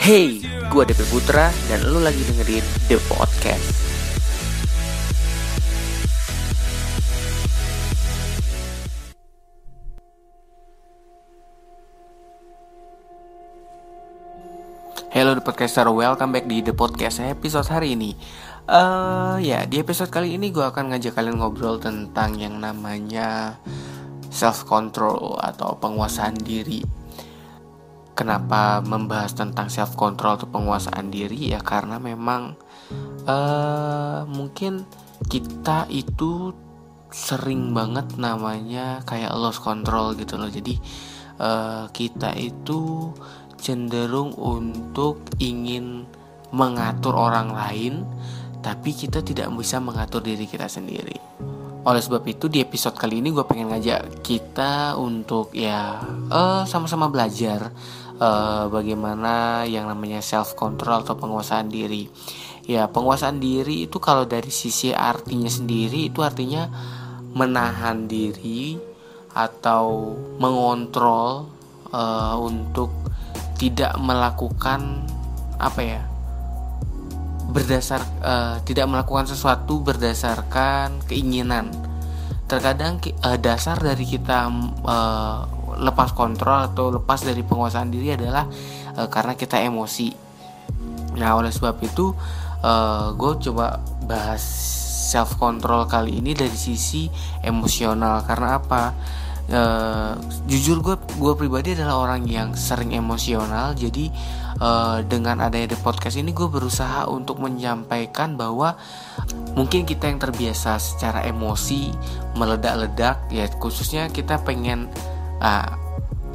Hey, gue DP Putra dan lu lagi dengerin The Podcast. Hello The Podcaster, welcome back di The Podcast episode hari ini. Uh, Ya, di episode kali ini gue akan ngajak kalian ngobrol tentang yang namanya self-control atau penguasaan diri Kenapa membahas tentang self-control atau penguasaan diri ya karena memang uh, mungkin kita itu sering banget namanya kayak lost control gitu loh Jadi uh, kita itu cenderung untuk ingin mengatur orang lain, tapi kita tidak bisa mengatur diri kita sendiri. Oleh sebab itu di episode kali ini gue pengen ngajak kita untuk ya uh, sama-sama belajar uh, bagaimana yang namanya self control atau penguasaan diri. Ya penguasaan diri itu kalau dari sisi artinya sendiri itu artinya menahan diri atau mengontrol uh, untuk tidak melakukan apa ya berdasar uh, tidak melakukan sesuatu berdasarkan keinginan terkadang dasar dari kita lepas kontrol atau lepas dari penguasaan diri adalah uh, karena kita emosi. Nah oleh sebab itu uh, gue coba bahas self control kali ini dari sisi emosional. Karena apa? Uh, jujur gue gue pribadi adalah orang yang sering emosional. Jadi uh, dengan adanya the podcast ini gue berusaha untuk menyampaikan bahwa mungkin kita yang terbiasa secara emosi meledak-ledak ya khususnya kita pengen uh,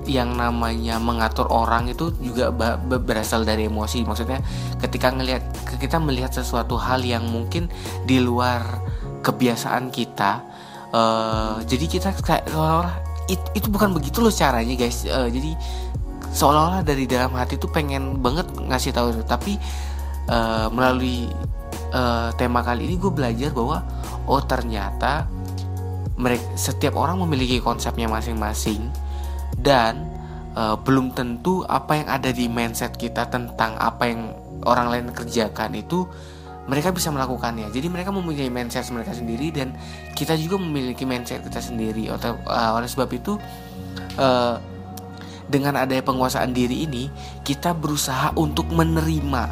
yang namanya mengatur orang itu juga berasal dari emosi. Maksudnya ketika ngelihat kita melihat sesuatu hal yang mungkin di luar kebiasaan kita uh, jadi kita kayak seolah-olah it, itu bukan begitu loh caranya guys. Uh, jadi seolah-olah dari dalam hati tuh pengen banget ngasih tahu tapi uh, melalui uh, tema kali ini gue belajar bahwa oh ternyata mereka setiap orang memiliki konsepnya masing-masing dan uh, belum tentu apa yang ada di mindset kita tentang apa yang orang lain kerjakan itu mereka bisa melakukannya. Jadi mereka mempunyai mindset mereka sendiri dan kita juga memiliki mindset kita sendiri. Oleh, oleh sebab itu uh, dengan adanya penguasaan diri ini kita berusaha untuk menerima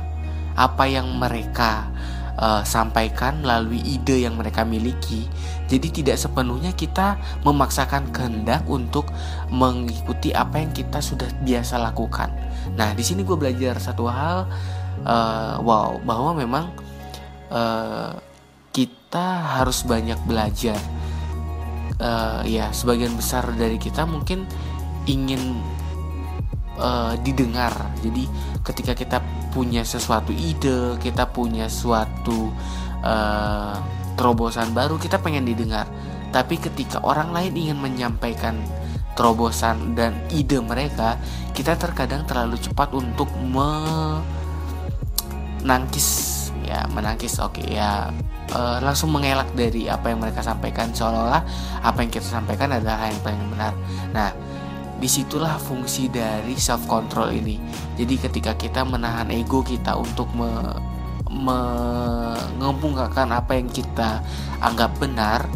apa yang mereka uh, sampaikan melalui ide yang mereka miliki. Jadi tidak sepenuhnya kita memaksakan kehendak untuk mengikuti apa yang kita sudah biasa lakukan. Nah, di sini gue belajar satu hal, uh, wow, bahwa memang uh, kita harus banyak belajar. Uh, ya, sebagian besar dari kita mungkin ingin uh, didengar. Jadi, ketika kita punya sesuatu ide, kita punya suatu uh, terobosan baru, kita pengen didengar. Tapi ketika orang lain ingin menyampaikan terobosan dan ide mereka, kita terkadang terlalu cepat untuk menangkis ya menangkis oke okay, ya uh, langsung mengelak dari apa yang mereka sampaikan seolah-olah apa yang kita sampaikan adalah yang paling benar nah di situlah fungsi dari self control ini. Jadi ketika kita menahan ego kita untuk me mengembungkan apa yang kita anggap benar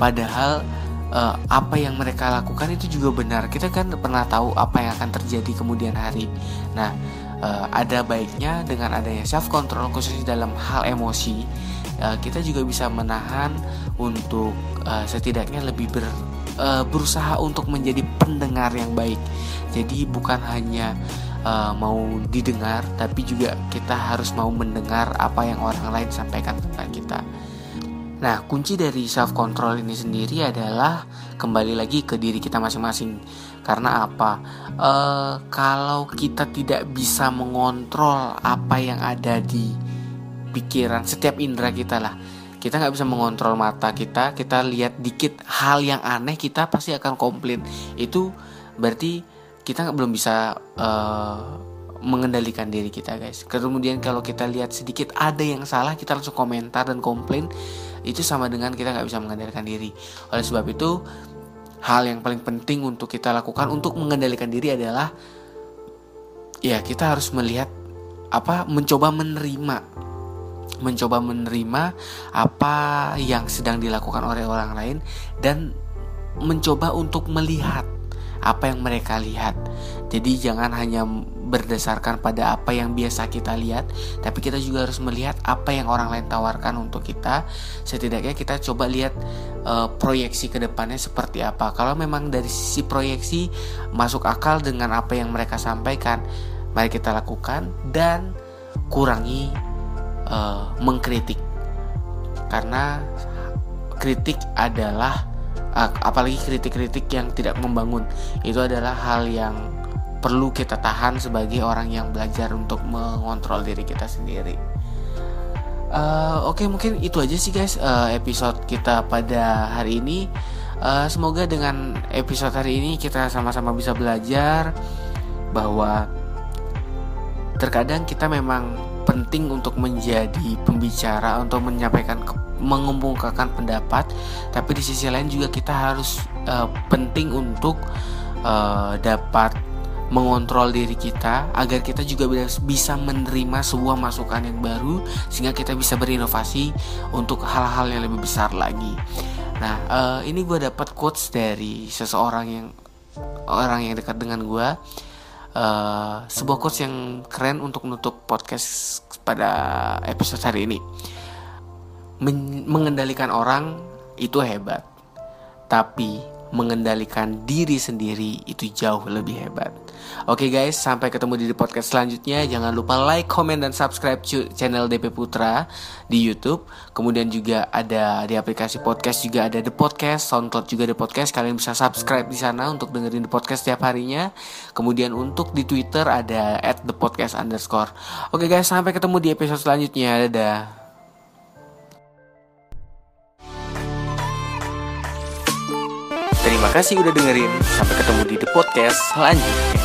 padahal uh, apa yang mereka lakukan itu juga benar. Kita kan pernah tahu apa yang akan terjadi kemudian hari. Nah uh, ada baiknya dengan adanya self control khususnya dalam hal emosi uh, kita juga bisa menahan untuk uh, setidaknya lebih ber, uh, berusaha untuk menjadi pendengar yang baik jadi bukan hanya uh, mau didengar tapi juga kita harus mau mendengar apa yang orang lain sampaikan tentang kita Nah, kunci dari self control ini sendiri adalah kembali lagi ke diri kita masing-masing. Karena apa? E, kalau kita tidak bisa mengontrol apa yang ada di pikiran setiap indera kita lah, kita nggak bisa mengontrol mata kita. Kita lihat dikit hal yang aneh, kita pasti akan komplain. Itu berarti kita nggak belum bisa uh, mengendalikan diri kita guys kemudian kalau kita lihat sedikit ada yang salah kita langsung komentar dan komplain itu sama dengan kita nggak bisa mengendalikan diri oleh sebab itu hal yang paling penting untuk kita lakukan untuk mengendalikan diri adalah ya kita harus melihat apa mencoba menerima mencoba menerima apa yang sedang dilakukan oleh orang lain dan mencoba untuk melihat apa yang mereka lihat. Jadi jangan hanya berdasarkan pada apa yang biasa kita lihat, tapi kita juga harus melihat apa yang orang lain tawarkan untuk kita. Setidaknya kita coba lihat uh, proyeksi ke depannya seperti apa. Kalau memang dari sisi proyeksi masuk akal dengan apa yang mereka sampaikan, mari kita lakukan dan kurangi uh, mengkritik. Karena kritik adalah apalagi kritik-kritik yang tidak membangun itu adalah hal yang perlu kita tahan sebagai orang yang belajar untuk mengontrol diri kita sendiri. Uh, Oke okay, mungkin itu aja sih guys uh, episode kita pada hari ini. Uh, semoga dengan episode hari ini kita sama-sama bisa belajar bahwa terkadang kita memang penting untuk menjadi pembicara untuk menyampaikan mengemukakan pendapat tapi di sisi lain juga kita harus uh, penting untuk uh, dapat mengontrol diri kita agar kita juga bisa menerima sebuah masukan yang baru sehingga kita bisa berinovasi untuk hal-hal yang lebih besar lagi. Nah, uh, ini gue dapat quotes dari seseorang yang orang yang dekat dengan gue. Uh, sebuah quotes yang keren untuk menutup podcast pada episode hari ini. Men mengendalikan orang itu hebat, tapi mengendalikan diri sendiri itu jauh lebih hebat. Oke guys, sampai ketemu di podcast selanjutnya. Jangan lupa like, comment, dan subscribe channel DP Putra di YouTube. Kemudian juga ada di aplikasi podcast juga ada The Podcast, SoundCloud juga The Podcast. Kalian bisa subscribe di sana untuk dengerin The Podcast setiap harinya. Kemudian untuk di Twitter ada at The Podcast underscore. Oke guys, sampai ketemu di episode selanjutnya. Dadah. Terima kasih udah dengerin. Sampai ketemu di The Podcast selanjutnya.